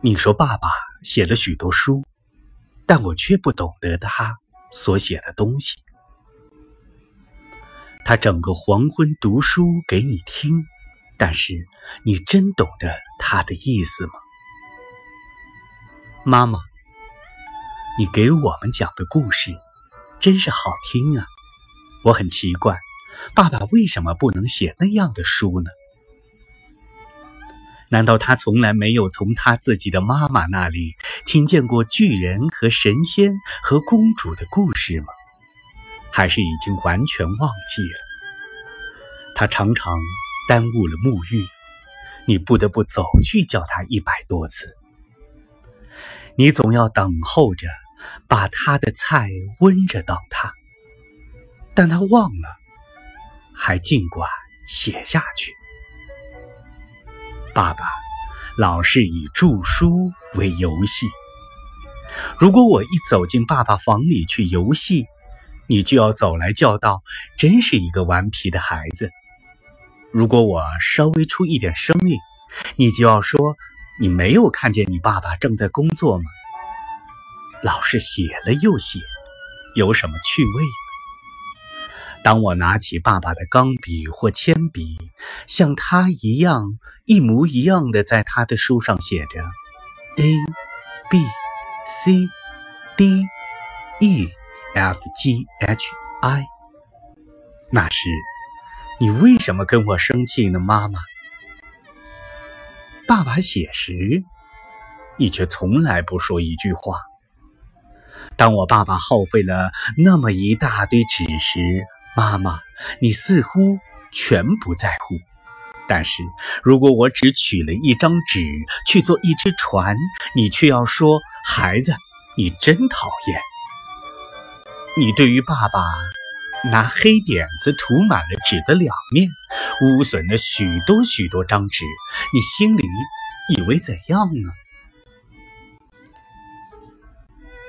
你说爸爸写了许多书，但我却不懂得他所写的东西。他整个黄昏读书给你听，但是你真懂得他的意思吗？妈妈，你给我们讲的故事真是好听啊！我很奇怪，爸爸为什么不能写那样的书呢？难道他从来没有从他自己的妈妈那里听见过巨人和神仙和公主的故事吗？还是已经完全忘记了？他常常耽误了沐浴，你不得不走去叫他一百多次。你总要等候着，把他的菜温着等他，但他忘了，还尽管写下去。爸爸老是以著书为游戏。如果我一走进爸爸房里去游戏，你就要走来叫道：“真是一个顽皮的孩子。”如果我稍微出一点声音，你就要说：“你没有看见你爸爸正在工作吗？”老是写了又写，有什么趣味？当我拿起爸爸的钢笔或铅笔，像他一样一模一样的在他的书上写着 A B C D E F G H I，那时你为什么跟我生气呢，妈妈？爸爸写时，你却从来不说一句话。当我爸爸耗费了那么一大堆纸时，妈妈，你似乎全不在乎，但是如果我只取了一张纸去做一只船，你却要说：“孩子，你真讨厌。”你对于爸爸拿黑点子涂满了纸的两面，污损了许多许多张纸，你心里以为怎样呢？